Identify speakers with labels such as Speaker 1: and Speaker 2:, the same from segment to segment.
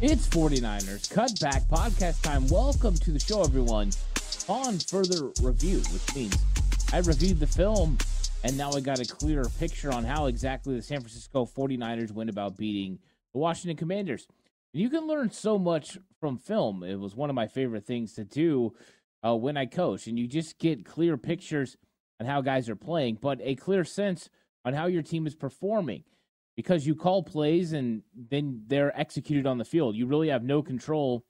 Speaker 1: It's 49ers Cutback Podcast time. Welcome to the show, everyone. On further review, which means I reviewed the film and now I got a clearer picture on how exactly the San Francisco 49ers went about beating the Washington Commanders. You can learn so much from film. It was one of my favorite things to do uh, when I coach, and you just get clear pictures on how guys are playing, but a clear sense on how your team is performing because you call plays and then they're executed on the field. You really have no control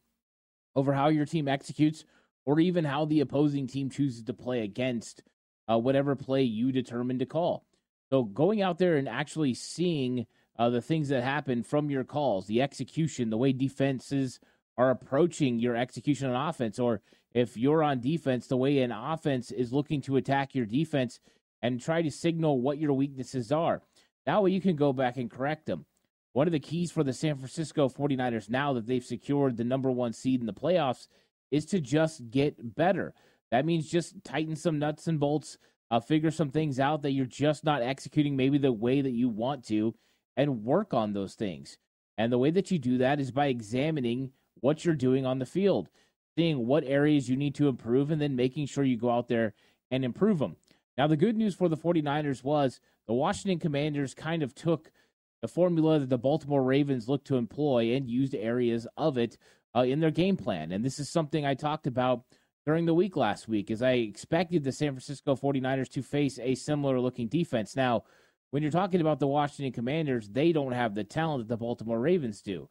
Speaker 1: over how your team executes or even how the opposing team chooses to play against uh, whatever play you determine to call. So going out there and actually seeing uh, the things that happen from your calls, the execution, the way defenses are approaching your execution on offense, or if you're on defense, the way an offense is looking to attack your defense and try to signal what your weaknesses are. That way you can go back and correct them. One of the keys for the San Francisco 49ers now that they've secured the number one seed in the playoffs is to just get better. That means just tighten some nuts and bolts, uh, figure some things out that you're just not executing maybe the way that you want to, and work on those things. And the way that you do that is by examining what you're doing on the field, seeing what areas you need to improve, and then making sure you go out there and improve them. Now, the good news for the 49ers was the Washington Commanders kind of took the formula that the Baltimore Ravens looked to employ and used areas of it uh, in their game plan. And this is something I talked about during the week last week, as I expected the San Francisco 49ers to face a similar looking defense. Now, when you're talking about the Washington Commanders, they don't have the talent that the Baltimore Ravens do.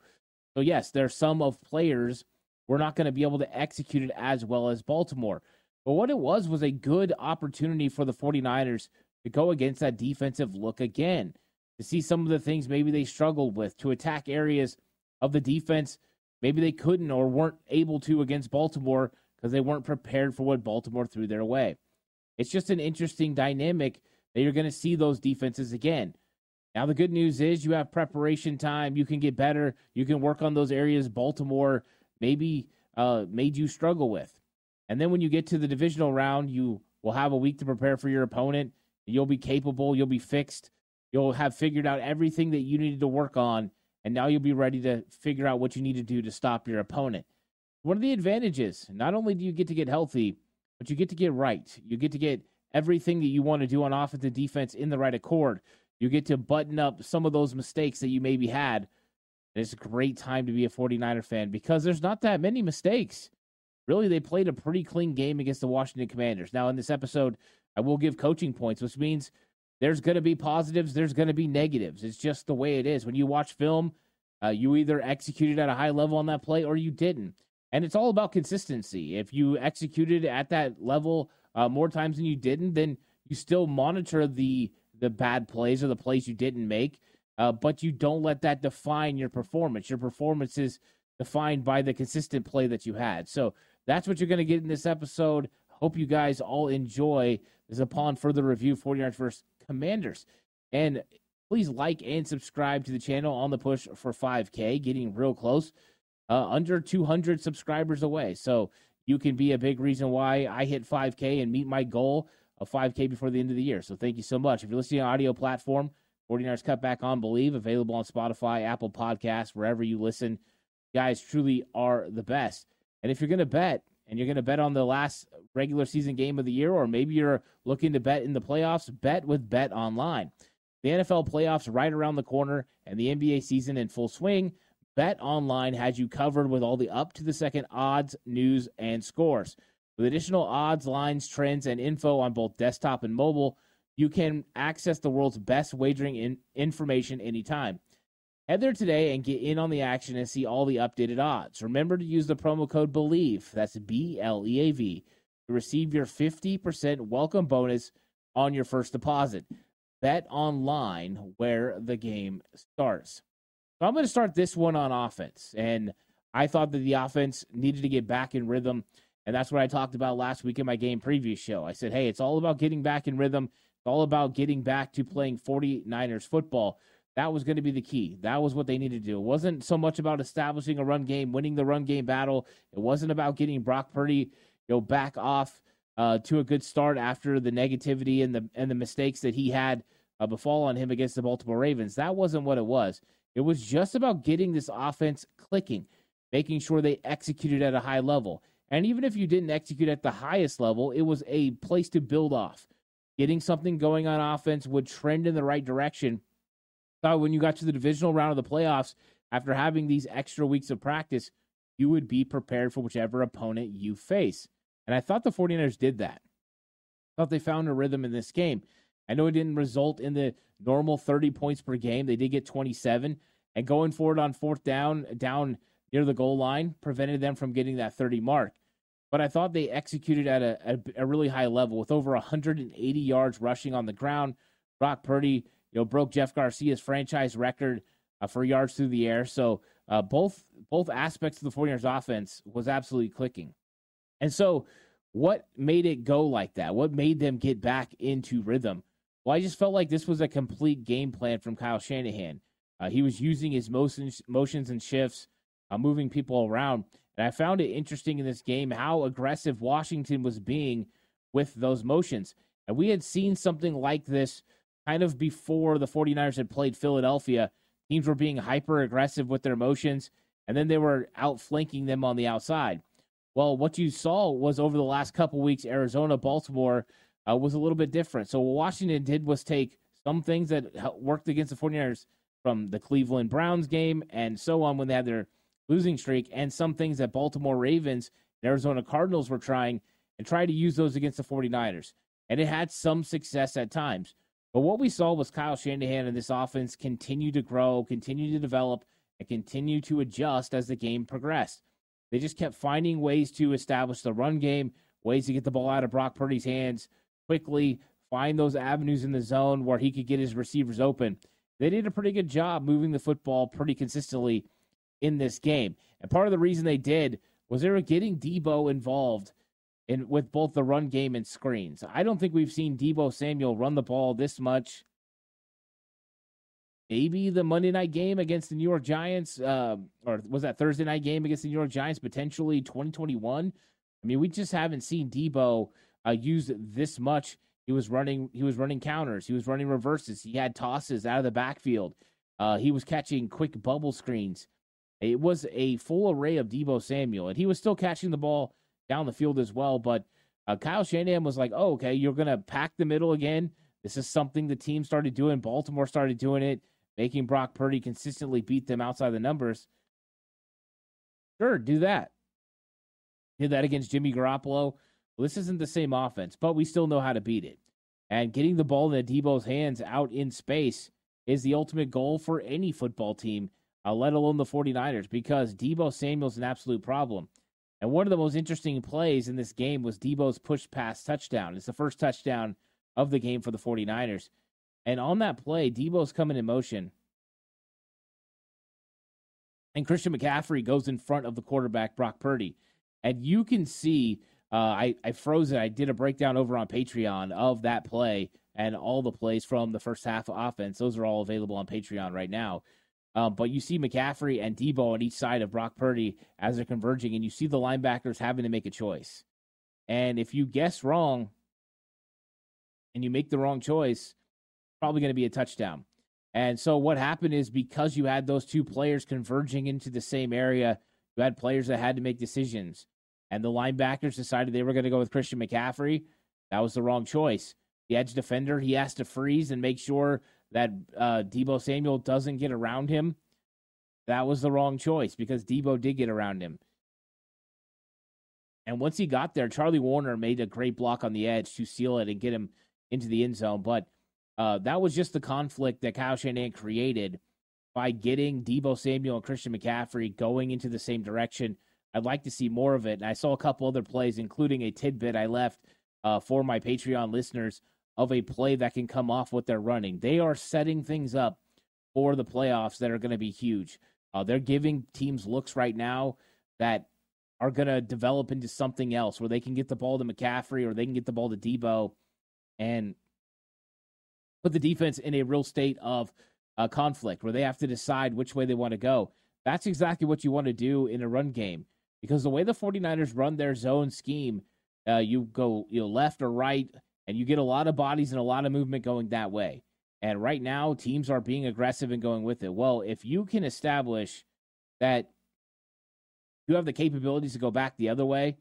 Speaker 1: So, yes, there's some of players we're not going to be able to execute it as well as Baltimore. But what it was was a good opportunity for the 49ers to go against that defensive look again, to see some of the things maybe they struggled with, to attack areas of the defense maybe they couldn't or weren't able to against Baltimore because they weren't prepared for what Baltimore threw their way. It's just an interesting dynamic that you're going to see those defenses again. Now, the good news is you have preparation time. You can get better. You can work on those areas Baltimore maybe uh, made you struggle with. And then when you get to the divisional round, you will have a week to prepare for your opponent. You'll be capable, you'll be fixed, you'll have figured out everything that you needed to work on, and now you'll be ready to figure out what you need to do to stop your opponent. One of the advantages, not only do you get to get healthy, but you get to get right. You get to get everything that you want to do on offense and defense in the right accord. You get to button up some of those mistakes that you maybe had. it's a great time to be a 49er fan because there's not that many mistakes really they played a pretty clean game against the Washington Commanders. Now, in this episode, I will give coaching points, which means there's going to be positives, there's going to be negatives. It's just the way it is. When you watch film, uh, you either executed at a high level on that play or you didn't. And it's all about consistency. If you executed at that level uh, more times than you didn't, then you still monitor the the bad plays or the plays you didn't make, uh, but you don't let that define your performance. Your performance is defined by the consistent play that you had. So that's what you're going to get in this episode. Hope you guys all enjoy this upon further review 49ers versus Commanders. And please like and subscribe to the channel on the push for 5K, getting real close, uh, under 200 subscribers away. So you can be a big reason why I hit 5K and meet my goal of 5K before the end of the year. So thank you so much. If you're listening on audio platform, 49ers Cutback on Bleav, available on Spotify, Apple Podcasts, wherever you listen. Guys truly are the best. And if you're going to bet, and you're going to bet on the last regular season game of the year, or maybe you're looking to bet in the playoffs, bet with Bet Online. The NFL playoffs right around the corner and the NBA season in full swing. Bet Online has you covered with all the up to the second odds, news, and scores. With additional odds, lines, trends, and info on both desktop and mobile, you can access the world's best wagering in- information anytime. Head there today and get in on the action and see all the updated odds. Remember to use the promo code BLEAV, that's B L E A V, to receive your 50% welcome bonus on your first deposit. Bet online where the game starts. So I'm going to start this one on offense. And I thought that the offense needed to get back in rhythm. And that's what I talked about last week in my game preview show. I said, hey, it's all about getting back in rhythm. It's all about getting back to playing 49ers football. That was going to be the key. That was what they needed to do. It wasn't so much about establishing a run game, winning the run game battle. It wasn't about getting Brock Purdy, you know, back off uh, to a good start after the negativity and the and the mistakes that he had uh, befall on him against the Baltimore Ravens. That wasn't what it was. It was just about getting this offense clicking, making sure they executed at a high level. And even if you didn't execute at the highest level, it was a place to build off. Getting something going on offense would trend in the right direction thought when you got to the divisional round of the playoffs, after having these extra weeks of practice, you would be prepared for whichever opponent you face. And I thought the 49ers did that. I thought they found a rhythm in this game. I know it didn't result in the normal 30 points per game. They did get 27. And going forward on fourth down, down near the goal line, prevented them from getting that 30 mark. But I thought they executed at a, a, a really high level with over 180 yards rushing on the ground. Brock Purdy you know, broke Jeff Garcia's franchise record uh, for yards through the air. So uh, both both aspects of the 49ers offense was absolutely clicking. And so what made it go like that? What made them get back into rhythm? Well, I just felt like this was a complete game plan from Kyle Shanahan. Uh, he was using his motions, motions and shifts, uh, moving people around. And I found it interesting in this game how aggressive Washington was being with those motions. And we had seen something like this kind of before the 49ers had played Philadelphia, teams were being hyper aggressive with their motions, and then they were outflanking them on the outside. Well, what you saw was over the last couple weeks, Arizona, Baltimore uh, was a little bit different. So what Washington did was take some things that worked against the 49ers from the Cleveland Browns game and so on when they had their losing streak, and some things that Baltimore Ravens and Arizona Cardinals were trying and tried to use those against the 49ers. And it had some success at times. But what we saw was Kyle Shanahan and this offense continue to grow, continue to develop, and continue to adjust as the game progressed. They just kept finding ways to establish the run game, ways to get the ball out of Brock Purdy's hands quickly, find those avenues in the zone where he could get his receivers open. They did a pretty good job moving the football pretty consistently in this game. And part of the reason they did was they were getting Deebo involved in with both the run game and screens. I don't think we've seen Deebo Samuel run the ball this much. Maybe the Monday night game against the New York Giants, uh, or was that Thursday night game against the New York Giants potentially 2021? I mean, we just haven't seen Deebo uh, this much. He was running, he was running counters, he was running reverses, he had tosses out of the backfield. Uh, he was catching quick bubble screens. It was a full array of Deebo Samuel, and he was still catching the ball down the field as well. But uh, Kyle Shanahan was like, oh, okay, you're going to pack the middle again. This is something the team started doing. Baltimore started doing it, making Brock Purdy consistently beat them outside the numbers. Sure, do that. Did that against Jimmy Garoppolo. Well, this isn't the same offense, but we still know how to beat it. And getting the ball in Deebo's hands out in space is the ultimate goal for any football team, uh, let alone the 49ers, because Deebo Samuel's an absolute problem. And one of the most interesting plays in this game was Deebo's push pass touchdown. It's the first touchdown of the game for the 49ers. And on that play, Deebo's coming in motion. And Christian McCaffrey goes in front of the quarterback, Brock Purdy. And you can see, uh, I, I froze it. I did a breakdown over on Patreon of that play and all the plays from the first half of offense. Those are all available on Patreon right now. Um, but you see McCaffrey and Deebo on each side of Brock Purdy as they're converging, and you see the linebackers having to make a choice. And if you guess wrong and you make the wrong choice, probably going to be a touchdown. And so what happened is because you had those two players converging into the same area, you had players that had to make decisions. and the linebackers decided they were going to go with Christian McCaffrey. That was the wrong choice. The edge defender, he has to freeze and make sure that uh, Deebo Samuel doesn't get around him. That was the wrong choice because Deebo did get around him. And once he got there, Charlie Woerner made a great block on the edge to seal it and get him into the end zone. But uh, that was just the conflict that Kyle Shanahan created by getting Deebo Samuel and Christian McCaffrey going into the same direction. I'd like to see more of it. And I saw a couple other plays, including a tidbit I left uh, for my Patreon listeners of a play that can come off what they're running. They are setting things up for the playoffs that are going to be huge. Uh, they're giving teams looks right now that are going to develop into something else where they can get the ball to McCaffrey or they can get the ball to Deebo and put the defense in a real state of uh, conflict where they have to decide which way they want to go. That's exactly what you want to do in a run game because the way the 49ers run their zone scheme, uh, you go you know, left or right, and you get a lot of bodies and a lot of movement going that way. And right now, teams are being aggressive and going with it. Well, if you can establish that you have the capabilities to go back the other way,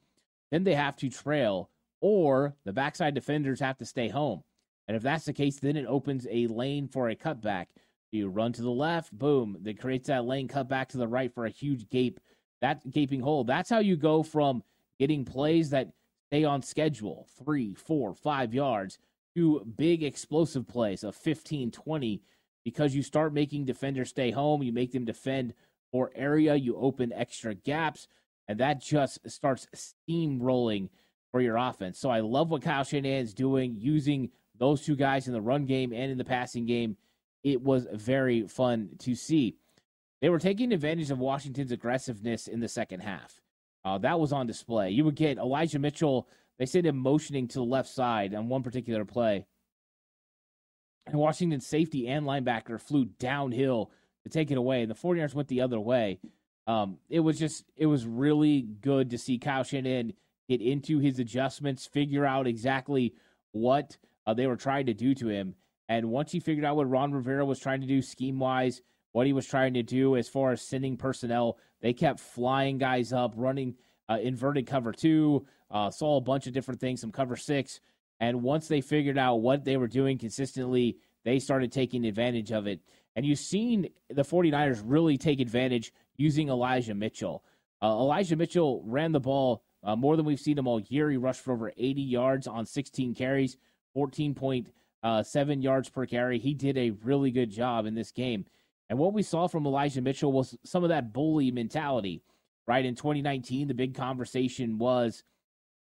Speaker 1: then they have to trail, or the backside defenders have to stay home. And if that's the case, then it opens a lane for a cutback. You run to the left, boom, that creates that lane cut back to the right for a huge gape, that gaping hole. That's how you go from getting plays that stay on schedule, three, four, five yards, to big explosive plays of 15, 20, because you start making defenders stay home. You make them defend for area. You open extra gaps, and that just starts steamrolling for your offense. So I love what Kyle Shanahan is doing, using those two guys in the run game and in the passing game. It was very fun to see. They were taking advantage of Washington's aggressiveness in the second half. Uh, that was on display. You would get Elijah Mitchell, they said him motioning to the left side on one particular play. And Washington safety and linebacker flew downhill to take it away. And the 49ers went the other way. Um, it was just, it was really good to see Kyle Shanahan get into his adjustments, figure out exactly what uh, they were trying to do to him. And once he figured out what Ron Rivera was trying to do scheme wise, what he was trying to do as far as sending personnel, they kept flying guys up, running uh, inverted cover two, uh, saw a bunch of different things, some cover six. And once they figured out what they were doing consistently, they started taking advantage of it. And you've seen the 49ers really take advantage using Elijah Mitchell. Uh, Elijah Mitchell ran the ball uh, more than we've seen him all year. He rushed for over 80 yards on 16 carries, 14.7 uh, yards per carry. He did a really good job in this game. And what we saw from Elijah Mitchell was some of that bully mentality, right? In 2019, the big conversation was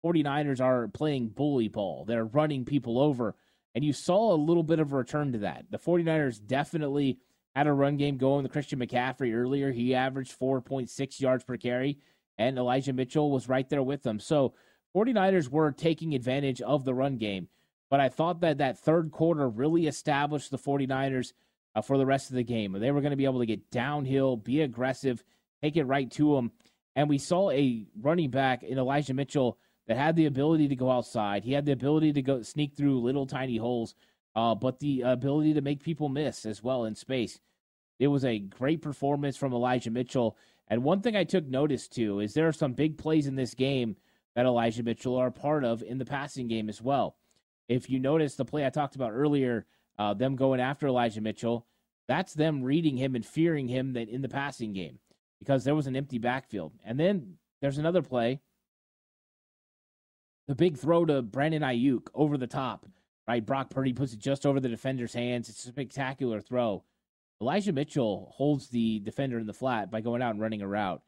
Speaker 1: 49ers are playing bully ball. They're running people over. And you saw a little bit of a return to that. The 49ers definitely had a run game going with Christian McCaffrey earlier. He averaged 4.6 yards per carry, and Elijah Mitchell was right there with them. So 49ers were taking advantage of the run game. But I thought that that third quarter really established the 49ers uh, for the rest of the game. They were going to be able to get downhill, be aggressive, take it right to them. And we saw a running back in Elijah Mitchell that had the ability to go outside. He had the ability to go sneak through little tiny holes, uh, but the ability to make people miss as well in space. It was a great performance from Elijah Mitchell. And one thing I took notice to is there are some big plays in this game that Elijah Mitchell are a part of in the passing game as well. If you notice the play I talked about earlier, uh, them going after Elijah Mitchell, that's them reading him and fearing him that in the passing game because there was an empty backfield. And then there's another play the big throw to Brandon Aiyuk over the top, right? Brock Purdy puts it just over the defender's hands. It's a spectacular throw. Elijah Mitchell holds the defender in the flat by going out and running a route.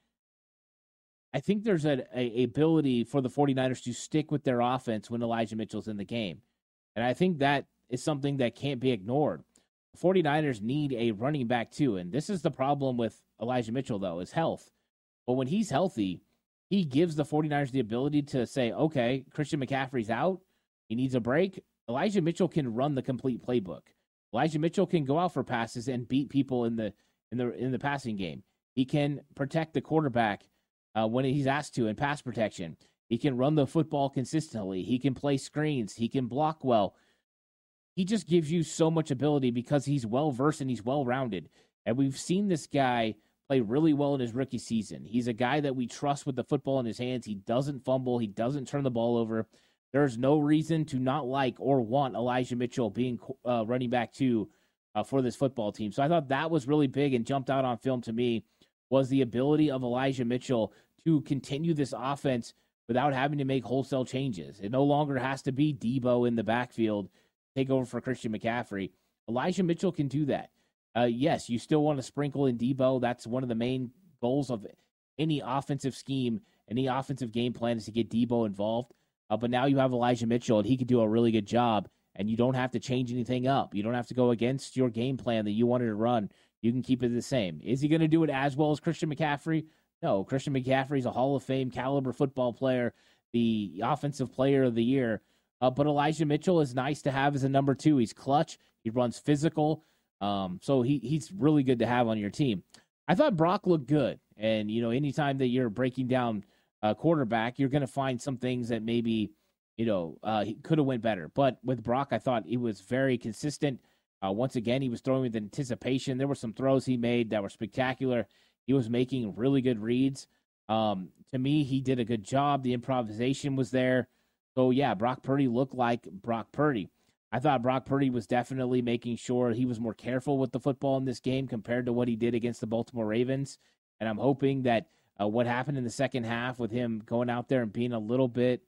Speaker 1: I think there's a, a ability for the 49ers to stick with their offense when Elijah Mitchell's in the game. And I think that is something that can't be ignored. The 49ers need a running back too. And this is the problem with Elijah Mitchell, though, is health. But when he's healthy, he gives the 49ers the ability to say, okay, Christian McCaffrey's out. He needs a break. Elijah Mitchell can run the complete playbook. Elijah Mitchell can go out for passes and beat people in the in the in the passing game. He can protect the quarterback uh, when he's asked to in pass protection. He can run the football consistently. He can play screens. He can block well. He just gives you so much ability because he's well versed and he's well rounded. And we've seen this guy play really well in his rookie season. He's a guy that we trust with the football in his hands. He doesn't fumble, he doesn't turn the ball over. There's no reason to not like or want Elijah Mitchell being uh, running back two uh, for this football team. So I thought that was really big and jumped out on film to me was the ability of Elijah Mitchell to continue this offense without having to make wholesale changes. It no longer has to be Deebo in the backfield take over for Christian McCaffrey. Elijah Mitchell can do that. Uh, yes, you still want to sprinkle in Deebo. That's one of the main goals of any offensive scheme, any offensive game plan is to get Deebo involved. Uh, but now you have Elijah Mitchell, and he could do a really good job, and you don't have to change anything up. You don't have to go against your game plan that you wanted to run. You can keep it the same. Is he going to do it as well as Christian McCaffrey? No. Christian McCaffrey is a Hall of Fame caliber football player, the offensive player of the year. Uh, but Elijah Mitchell is nice to have as a number two. He's clutch. He runs physical. Um, so he he's really good to have on your team. I thought Brock looked good, and you know, anytime that you're breaking down a quarterback, you're going to find some things that maybe you know uh, he could have went better. But with Brock, I thought he was very consistent. Uh, once again, he was throwing with anticipation. There were some throws he made that were spectacular. He was making really good reads. Um, to me, he did a good job. The improvisation was there. So yeah, Brock Purdy looked like Brock Purdy. I thought Brock Purdy was definitely making sure he was more careful with the football in this game compared to what he did against the Baltimore Ravens. And I'm hoping that uh, what happened in the second half with him going out there and being a little bit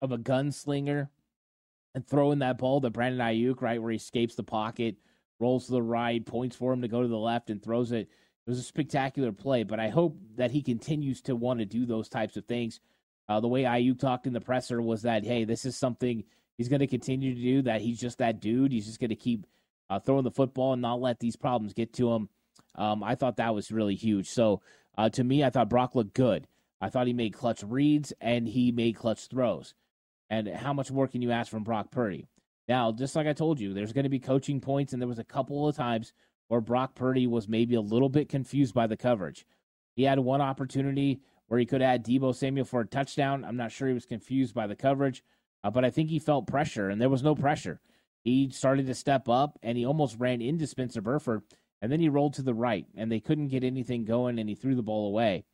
Speaker 1: of a gunslinger and throwing that ball to Brandon Aiyuk, right where he escapes the pocket, rolls to the right, points for him to go to the left, and throws it. It was a spectacular play, but I hope that he continues to want to do those types of things. Uh, the way Aiyuk talked in the presser was that, hey, this is something he's going to continue to do, that he's just that dude. He's just going to keep uh, throwing the football and not let these problems get to him. Um, I thought that was really huge. So uh, to me, I thought Brock looked good. I thought he made clutch reads and he made clutch throws. And how much more can you ask from Brock Purdy? Now, just like I told you, there's going to be coaching points, and there was a couple of times where Brock Purdy was maybe a little bit confused by the coverage. He had one opportunity where he could add Deebo Samuel for a touchdown. I'm not sure he was confused by the coverage, uh, but I think he felt pressure, and there was no pressure. He started to step up, and he almost ran into Spencer Burford, and then he rolled to the right, and they couldn't get anything going, and he threw the ball away.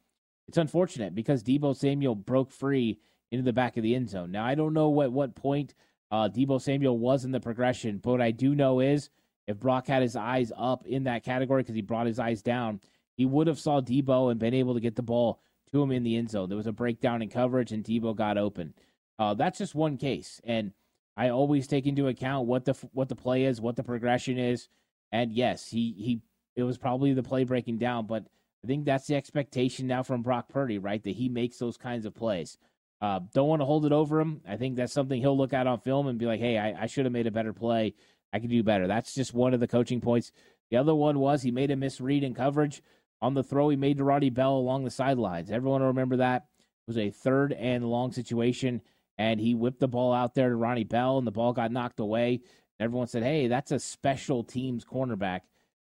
Speaker 1: It's unfortunate because Deebo Samuel broke free into the back of the end zone. Now, I don't know what, what point uh, Deebo Samuel was in the progression, but what I do know is if Brock had his eyes up in that category because he brought his eyes down, he would have saw Deebo and been able to get the ball to him in the end zone. There was a breakdown in coverage, and Deebo got open. Uh, that's just one case, and I always take into account what the what the play is, what the progression is, and yes, he he it was probably the play breaking down, but I think that's the expectation now from Brock Purdy, right? That he makes those kinds of plays. Uh, don't want to hold it over him. I think that's something he'll look at on film and be like, "Hey, I, I should have made a better play. I could do better." That's just one of the coaching points. The other one was he made a misread in coverage on the throw he made to Ronnie Bell along the sidelines. Everyone will remember that. It was a third and long situation, and he whipped the ball out there to Ronnie Bell, and the ball got knocked away. Everyone said, "Hey, that's a special teams cornerback,"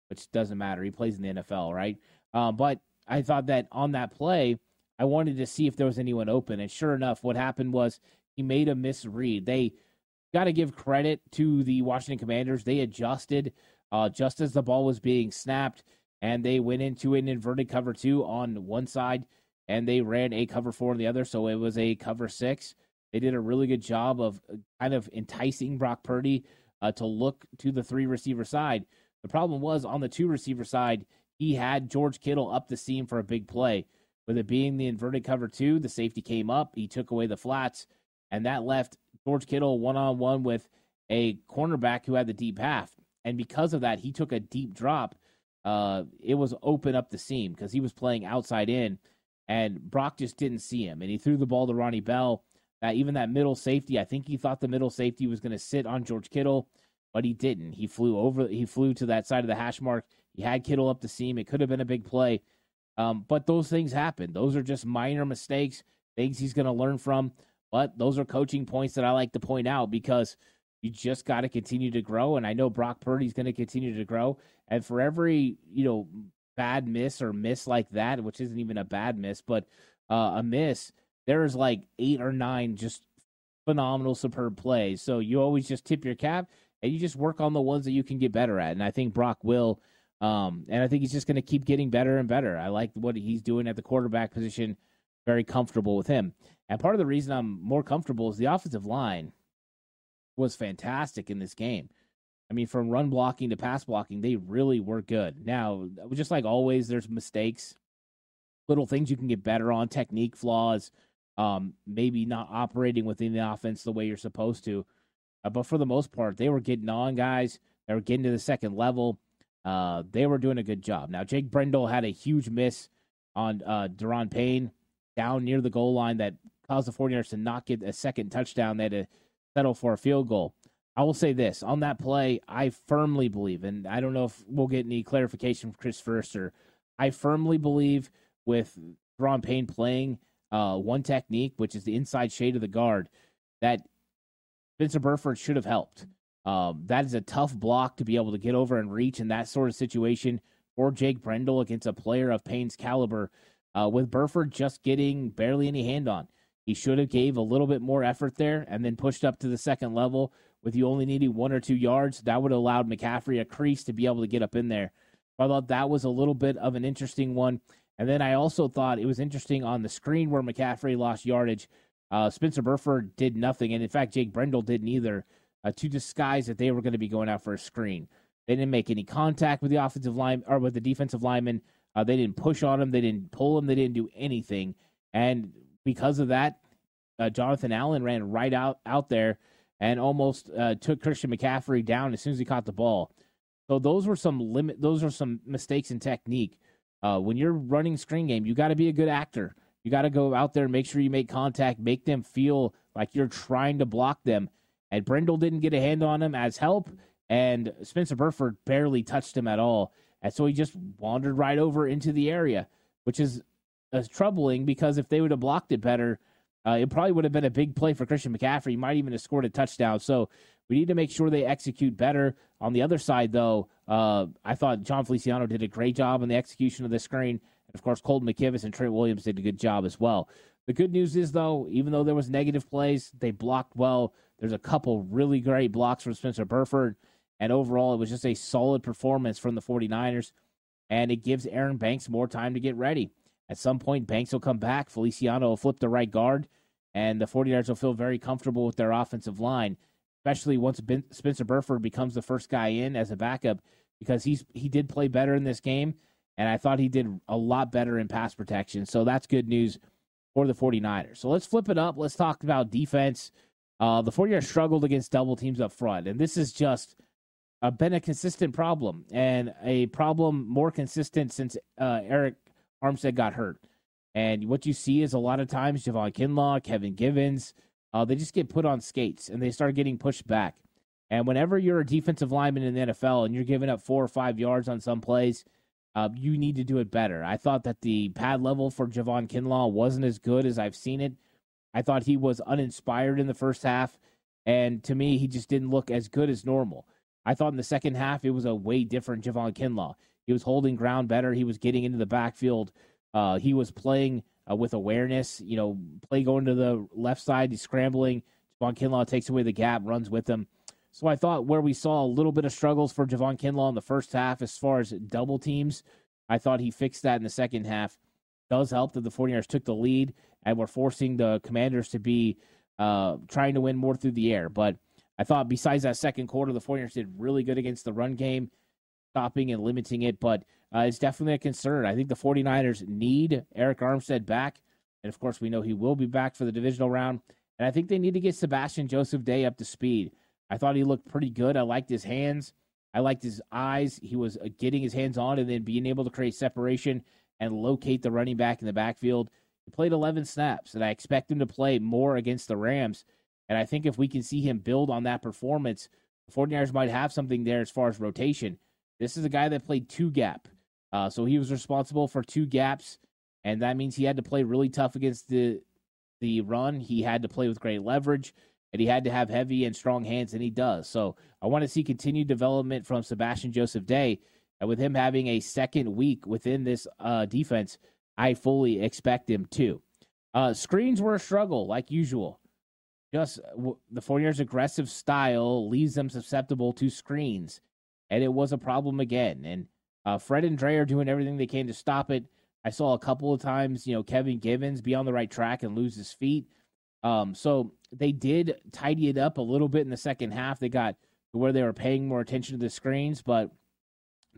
Speaker 1: which doesn't matter. He plays in the NFL, right? Um, but I thought that on that play, I wanted to see if there was anyone open, and sure enough, what happened was he made a misread. They got to give credit to the Washington Commanders. They adjusted uh, just as the ball was being snapped and they went into an inverted cover two on one side and they ran a cover four on the other. So it was a cover six. They did a really good job of uh, kind of enticing Brock Purdy uh, to look to the three receiver side. The problem was on the two receiver side, he had George Kittle up the seam for a big play. With it being the inverted cover two, the safety came up. He took away the flats, and that left George Kittle one on one with a cornerback who had the deep half. And because of that, he took a deep drop uh, it was open up the seam because he was playing outside in, and Brock just didn't see him, and he threw the ball to Ronnie Bell. Uh, even that middle safety, I think he thought the middle safety was going to sit on George Kittle, but he didn't. He flew over. He flew to that side of the hash mark. He had Kittle up the seam. It could have been a big play, um, but those things happen. Those are just minor mistakes, things he's going to learn from. But those are coaching points that I like to point out because you just got to continue to grow. And I know Brock Purdy's going to continue to grow. And for every, you know, bad miss or miss like that, which isn't even a bad miss, but uh, a miss, there's like eight or nine just phenomenal, superb plays. So you always just tip your cap and you just work on the ones that you can get better at. And I think Brock will Um, and I think he's just going to keep getting better and better. I like what he's doing at the quarterback position. Very comfortable with him. And part of the reason I'm more comfortable is the offensive line was fantastic in this game. I mean, from run blocking to pass blocking, they really were good. Now, just like always, there's mistakes, little things you can get better on, technique flaws, um, maybe not operating within the offense the way you're supposed to. Uh, but for the most part, they were getting on guys. They were getting to the second level. Uh, they were doing a good job. Now, Jake Brendel had a huge miss on uh, Daron Payne down near the goal line that caused the 49ers to not get a second touchdown. They had to settle for a field goal. I will say this on that play, I firmly believe, and I don't know if we'll get any clarification from Chris Foerster. I firmly believe with Ron Payne playing uh, one technique, which is the inside shade of the guard, that Spencer Burford should have helped. Um, that is a tough block to be able to get over and reach in that sort of situation for Jake Brendel against a player of Payne's caliber. Uh, with Burford just getting barely any hand on, he should have gave a little bit more effort there and then pushed up to the second level with you only needing one or two yards, that would have allowed McCaffrey a crease to be able to get up in there. I thought that was a little bit of an interesting one. And then I also thought it was interesting on the screen where McCaffrey lost yardage. Uh, Spencer Burford did nothing, and in fact, Jake Brendel didn't either, uh, to disguise that they were going to be going out for a screen. They didn't make any contact with the offensive line or with the defensive lineman. Uh, they didn't push on him. They didn't pull him. They didn't do anything. And because of that, uh, Jonathan Allen ran right out out there and almost uh, took Christian McCaffrey down as soon as he caught the ball. So those were some limit. Those are some mistakes in technique. Uh, when you're running screen game, you got to be a good actor. You got to go out there and make sure you make contact, make them feel like you're trying to block them. And Brendel didn't get a hand on him as help, and Spencer Burford barely touched him at all. And so he just wandered right over into the area, which is uh, troubling because if they would have blocked it better, uh, it probably would have been a big play for Christian McCaffrey. He might even have scored a touchdown. So we need to make sure they execute better. On the other side, though, uh, I thought Jon Feliciano did a great job in the execution of the screen. And of course, Colton McKivitz and Trent Williams did a good job as well. The good news is, though, even though there was negative plays, they blocked well. There's a couple really great blocks from Spencer Burford. And overall, it was just a solid performance from the 49ers. And it gives Aaron Banks more time to get ready. At some point, Banks will come back. Feliciano will flip the right guard and the 49ers will feel very comfortable with their offensive line, especially once ben, Spencer Burford becomes the first guy in as a backup because he's he did play better in this game, and I thought he did a lot better in pass protection. So that's good news for the 49ers. So let's flip it up. Let's talk about defense. Uh, the 49ers struggled against double teams up front, and this is just uh, been a consistent problem and a problem more consistent since uh, Arik Armstead got hurt. And what you see is a lot of times Javon Kinlaw, Kevin Givens, uh, they just get put on skates and they start getting pushed back. And whenever you're a defensive lineman in the NFL and you're giving up four or five yards on some plays, uh, you need to do it better. I thought that the pad level for Javon Kinlaw wasn't as good as I've seen it. I thought he was uninspired in the first half. And to me, he just didn't look as good as normal. I thought in the second half, it was a way different Javon Kinlaw. He was holding ground better. He was getting into the backfield uh, he was playing uh, with awareness. You know, play going to the left side, he's scrambling. Javon Kinlaw takes away the gap, runs with him. So I thought where we saw a little bit of struggles for Javon Kinlaw in the first half as far as double teams, I thought he fixed that in the second half. Does help that the 49ers took the lead and were forcing the commanders to be uh, trying to win more through the air. But I thought besides that second quarter, the 49ers did really good against the run game, stopping and limiting it. But uh, it's definitely a concern. I think the 49ers need Arik Armstead back. And of course, we know he will be back for the divisional round. And I think they need to get Sebastian Joseph Day up to speed. I thought he looked pretty good. I liked his hands. I liked his eyes. He was uh, getting his hands on and then being able to create separation and locate the running back in the backfield. He played 11 snaps, and I expect him to play more against the Rams. And I think if we can see him build on that performance, the 49ers might have something there as far as rotation. This is a guy that played two gap. Uh, so he was responsible for two gaps, and that means he had to play really tough against the the run. He had to play with great leverage, and he had to have heavy and strong hands, and he does. So I want to see continued development from Sebastian Joseph Day, and with him having a second week within this uh, defense, I fully expect him to. Uh, screens were a struggle, like usual. Just the 49ers' aggressive style leaves them susceptible to screens, and it was a problem again. And Uh, Fred and Dre are doing everything they can to stop it. I saw a couple of times, you know, Kevin Givens be on the right track and lose his feet. Um, so they did tidy it up a little bit in the second half. They got to where they were paying more attention to the screens, but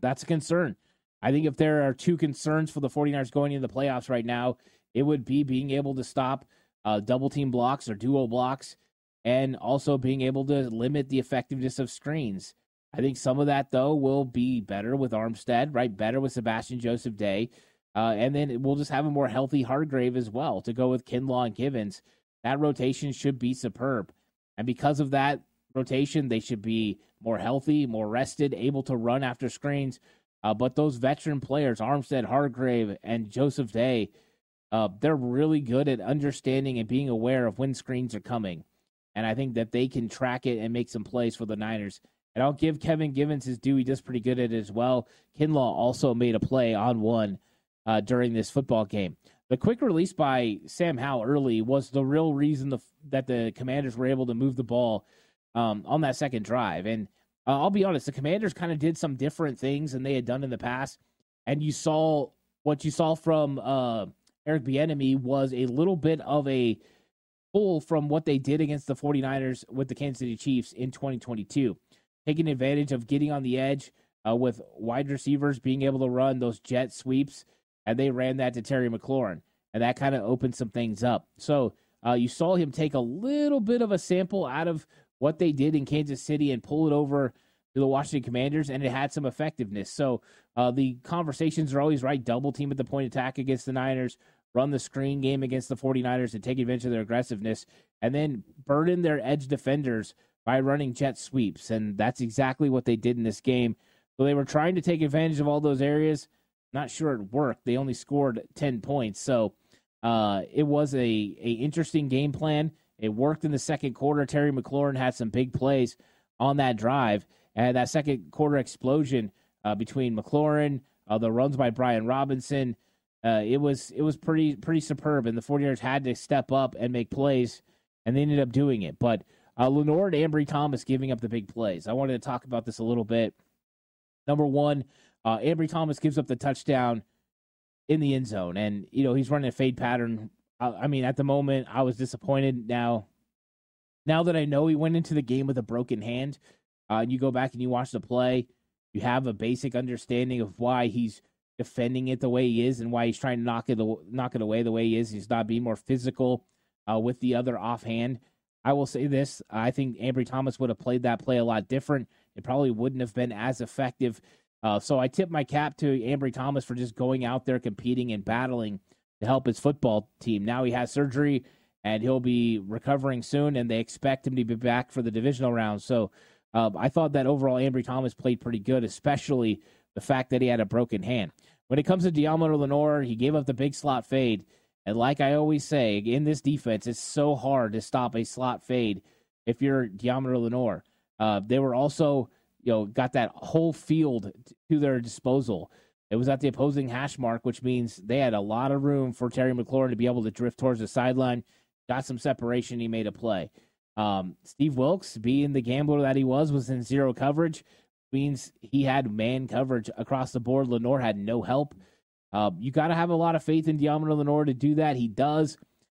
Speaker 1: that's a concern. I think if there are two concerns for the 49ers going into the playoffs right now, it would be being able to stop uh, double team blocks or duo blocks and also being able to limit the effectiveness of screens. I think some of that, though, will be better with Armstead, right? Better with Sebastian Joseph Day. Uh, and then we'll just have a more healthy Hargrave as well to go with Kinlaw and Givens. That rotation should be superb. And because of that rotation, they should be more healthy, more rested, able to run after screens. Uh, but those veteran players, Armstead, Hargrave, and Joseph Day, uh, they're really good at understanding and being aware of when screens are coming. And I think that they can track it and make some plays for the Niners. And I'll give Kevin Givens his due. He does pretty good at it as well. Kinlaw also made a play on one uh, during this football game. The quick release by Sam Howell early was the real reason the, that the Commanders were able to move the ball um, on that second drive. And uh, I'll be honest, the Commanders kind of did some different things than they had done in the past. And you saw what you saw from uh, Eric Bieniemy was a little bit of a pull from what they did against the 49ers with the Kansas City Chiefs in 2022, taking advantage of getting on the edge uh, with wide receivers being able to run those jet sweeps and they ran that to Terry McLaurin, and that kind of opened some things up. So uh, you saw him take a little bit of a sample out of what they did in Kansas City and pull it over to the Washington Commanders, and it had some effectiveness. So uh, the conversations are always right double team at the point attack against the Niners, run the screen game against the 49ers and take advantage of their aggressiveness, and then burden their edge defenders by running jet sweeps. And that's exactly what they did in this game. So they were trying to take advantage of all those areas. Not sure it worked. They only scored 10 points. So uh, it was a, a interesting game plan. It worked in the second quarter. Terry McLaurin had some big plays on that drive. And that second quarter explosion uh, between McLaurin, uh, the runs by Brian Robinson, uh, it was it was pretty pretty superb. And the 49ers had to step up and make plays, and they ended up doing it. But uh, Lenoir and Ambry Thomas giving up the big plays. I wanted to talk about this a little bit. Number one, uh, Ambry Thomas gives up the touchdown in the end zone, and you know he's running a fade pattern. I, I mean, at the moment, I was disappointed. Now, now that I know he went into the game with a broken hand, uh, you go back and you watch the play, you have a basic understanding of why he's defending it the way he is and why he's trying to knock it knock it away the way he is. He's not being more physical uh, with the other offhand. I will say this: I think Ambry Thomas would have played that play a lot different. It probably wouldn't have been as effective uh, so I tip my cap to Ambry Thomas for just going out there competing and battling to help his football team. Now he has surgery and he'll be recovering soon, and they expect him to be back for the divisional round. So uh, I thought that overall Ambry Thomas played pretty good, especially the fact that he had a broken hand. When it comes to Deommodore Lenoir, he gave up the big slot fade. And like I always say, in this defense, it's so hard to stop a slot fade if you're Deommodore Lenoir. Uh, they were also you know, got that whole field to their disposal. It was at the opposing hash mark, which means they had a lot of room for Terry McLaurin to be able to drift towards the sideline. Got some separation. He made a play. Um, Steve Wilks, being the gambler that he was, was in zero coverage. Means he had man coverage across the board. Lenoir had no help. Uh, you got to have a lot of faith in Deommodore Lenoir to do that. He does.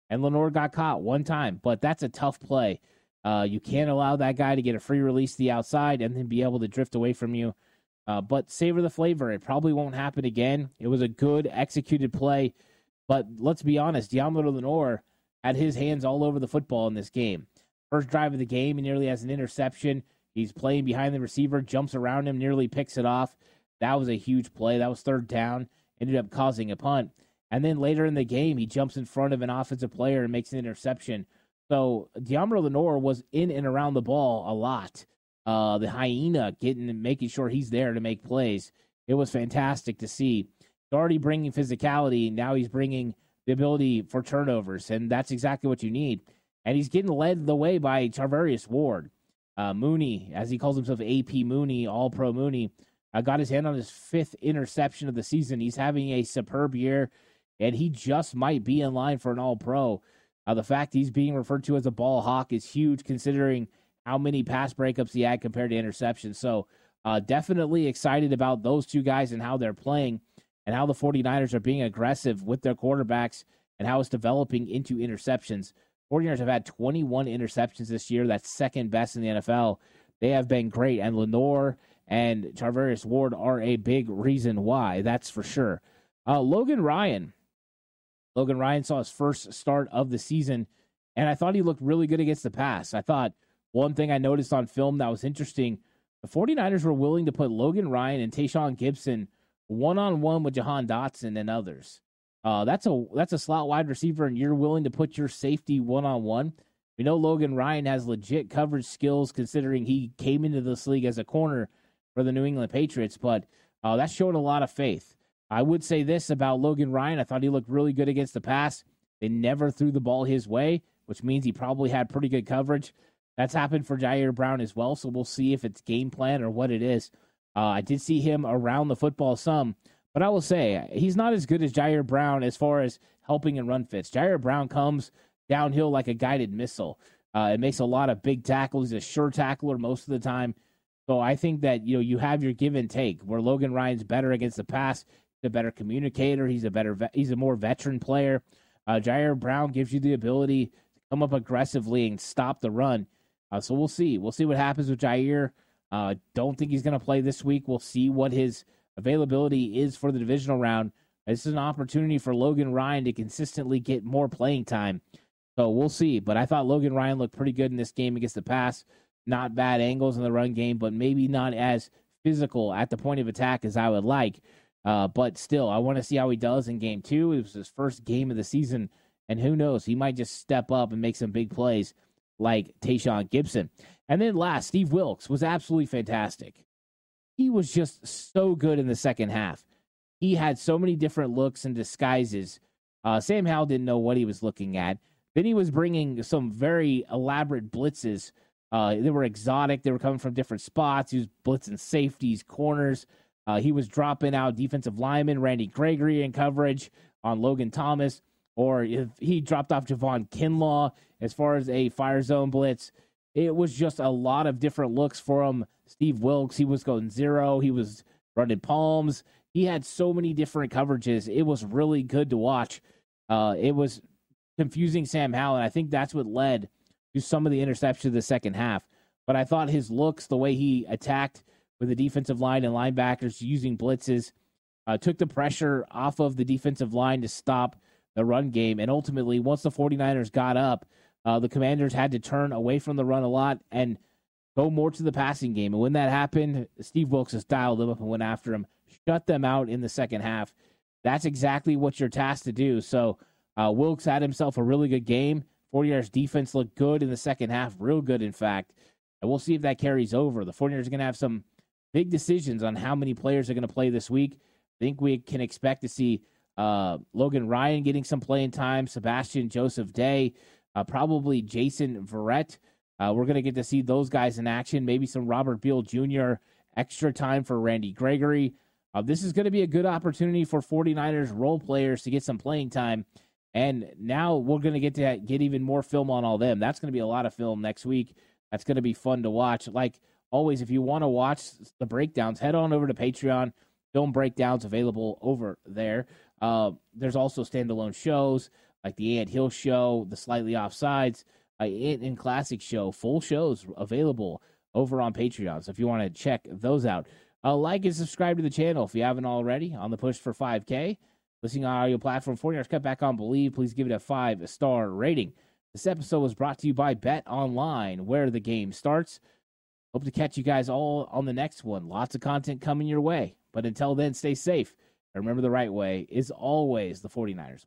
Speaker 1: And Lenoir got caught one time, but that's a tough play. Uh, you can't allow that guy to get a free release to the outside and then be able to drift away from you. Uh, but savor the flavor. It probably won't happen again. It was a good executed play. But let's be honest, Deommodore Lenoir had his hands all over the football in this game. First drive of the game, he nearly has an interception. He's playing behind the receiver, jumps around him, nearly picks it off. That was a huge play. That was third down, ended up causing a punt. And then later in the game, he jumps in front of an offensive player and makes an interception so Deommodore Lenoir was in and around the ball a lot. Uh, the hyena getting making sure he's there to make plays. It was fantastic to see. He's already bringing physicality. Now he's bringing the ability for turnovers, and that's exactly what you need. And he's getting led the way by Charvarius Ward. Uh, Mooney, as he calls himself AP Mooney, All Pro Mooney, uh, got his hand on his fifth interception of the season. He's having a superb year, and he just might be in line for an All Pro. Uh, the fact he's being referred to as a ball hawk is huge considering how many pass breakups he had compared to interceptions. So uh, definitely excited about those two guys and how they're playing and how the 49ers are being aggressive with their quarterbacks and how it's developing into interceptions. 49ers have had 21 interceptions this year. That's second best in the NFL. They have been great. And Lenoir and Charvarius Ward are a big reason why. That's for sure. Uh, Logan Ryan. Logan Ryan saw his first start of the season, and I thought he looked really good against the pass. I thought one thing I noticed on film that was interesting the 49ers were willing to put Logan Ryan and Tashaun Gipson one on one with Jahan Dotson and others. Uh, that's a that's a slot wide receiver, and you're willing to put your safety one on one. We know Logan Ryan has legit coverage skills, considering he came into this league as a corner for the New England Patriots. But uh, that showed a lot of faith. I would say this about Logan Ryan: I thought he looked really good against the pass. They never threw the ball his way, which means he probably had pretty good coverage. That's happened for Ji'Ayir Brown as well. So we'll see if it's game plan or what it is. Uh, I did see him around the football some, but I will say he's not as good as Ji'Ayir Brown as far as helping and run fits. Ji'Ayir Brown comes downhill like a guided missile. Uh, it makes a lot of big tackles. He's a sure tackler most of the time. So I think that you know you have your give and take. Where Logan Ryan's better against the pass, he's a better communicator. He's a better, he's a more veteran player. Uh, Ji'Ayir Brown gives you the ability to come up aggressively and stop the run. Uh, so we'll see. We'll see what happens with Ji'Ayir. Uh, don't think he's going to play this week. We'll see what his availability is for the divisional round. This is an opportunity for Logan Ryan to consistently get more playing time. So we'll see. But I thought Logan Ryan looked pretty good in this game against the pass. Not bad angles in the run game, but maybe not as physical at the point of attack as I would like. Uh, but still, I want to see how he does in game two. It was his first game of the season, and who knows? He might just step up and make some big plays like Tashaun Gipson. And then last, Steve Wilks was absolutely fantastic. He was just so good in the second half. He had so many different looks and disguises. Uh, Sam Howell didn't know what he was looking at. Then he was bringing some very elaborate blitzes. Uh, they were exotic. They were coming from different spots. He was blitzing safeties, corners. Uh, he was dropping out defensive lineman Randy Gregory in coverage on Logan Thomas or if he dropped off Javon Kinlaw as far as a fire zone blitz. It was just a lot of different looks for him. Steve Wilks, he was going zero. He was running palms. He had so many different coverages. It was really good to watch. Uh, it was confusing Sam Howell, and I think that's what led to some of the interceptions of the second half. But I thought his looks, the way he attacked with the defensive line and linebackers using blitzes, uh, took the pressure off of the defensive line to stop the run game. And ultimately, once the 49ers got up, uh, the Commanders had to turn away from the run a lot and go more to the passing game. And when that happened, Steve Wilks just dialed them up and went after him, shut them out in the second half. That's exactly what you're tasked to do. So uh, Wilks had himself a really good game. 49ers defense looked good in the second half, real good, in fact. And we'll see if that carries over. The 49ers are going to have some big decisions on how many players are going to play this week. I think we can expect to see uh, Logan Ryan getting some playing time, Sebastian Joseph Day, uh, probably Jason Verrett. Uh, we're going to get to see those guys in action. Maybe some Robert Beal Jr. extra time for Randy Gregory. Uh, this is going to be a good opportunity for 49ers role players to get some playing time. And now we're going to get to get even more film on all them. That's going to be a lot of film next week. That's going to be fun to watch. Like always, if you want to watch the breakdowns, head on over to Patreon. Film breakdowns available over there. Uh, there's also standalone shows like the Ant Hill Show, the Slightly Offsides, uh, Ant and Classic Show, full shows available over on Patreon. So if you want to check those out, uh, like and subscribe to the channel if you haven't already. On the push for 5K, listening on audio platform 40 hours cut back on Bleav. Please give it a five star rating. This episode was brought to you by Bet Online, where the game starts. Hope to catch you guys all on the next one. Lots of content coming your way. But until then, stay safe. And Remember, the right way is always the 49ers.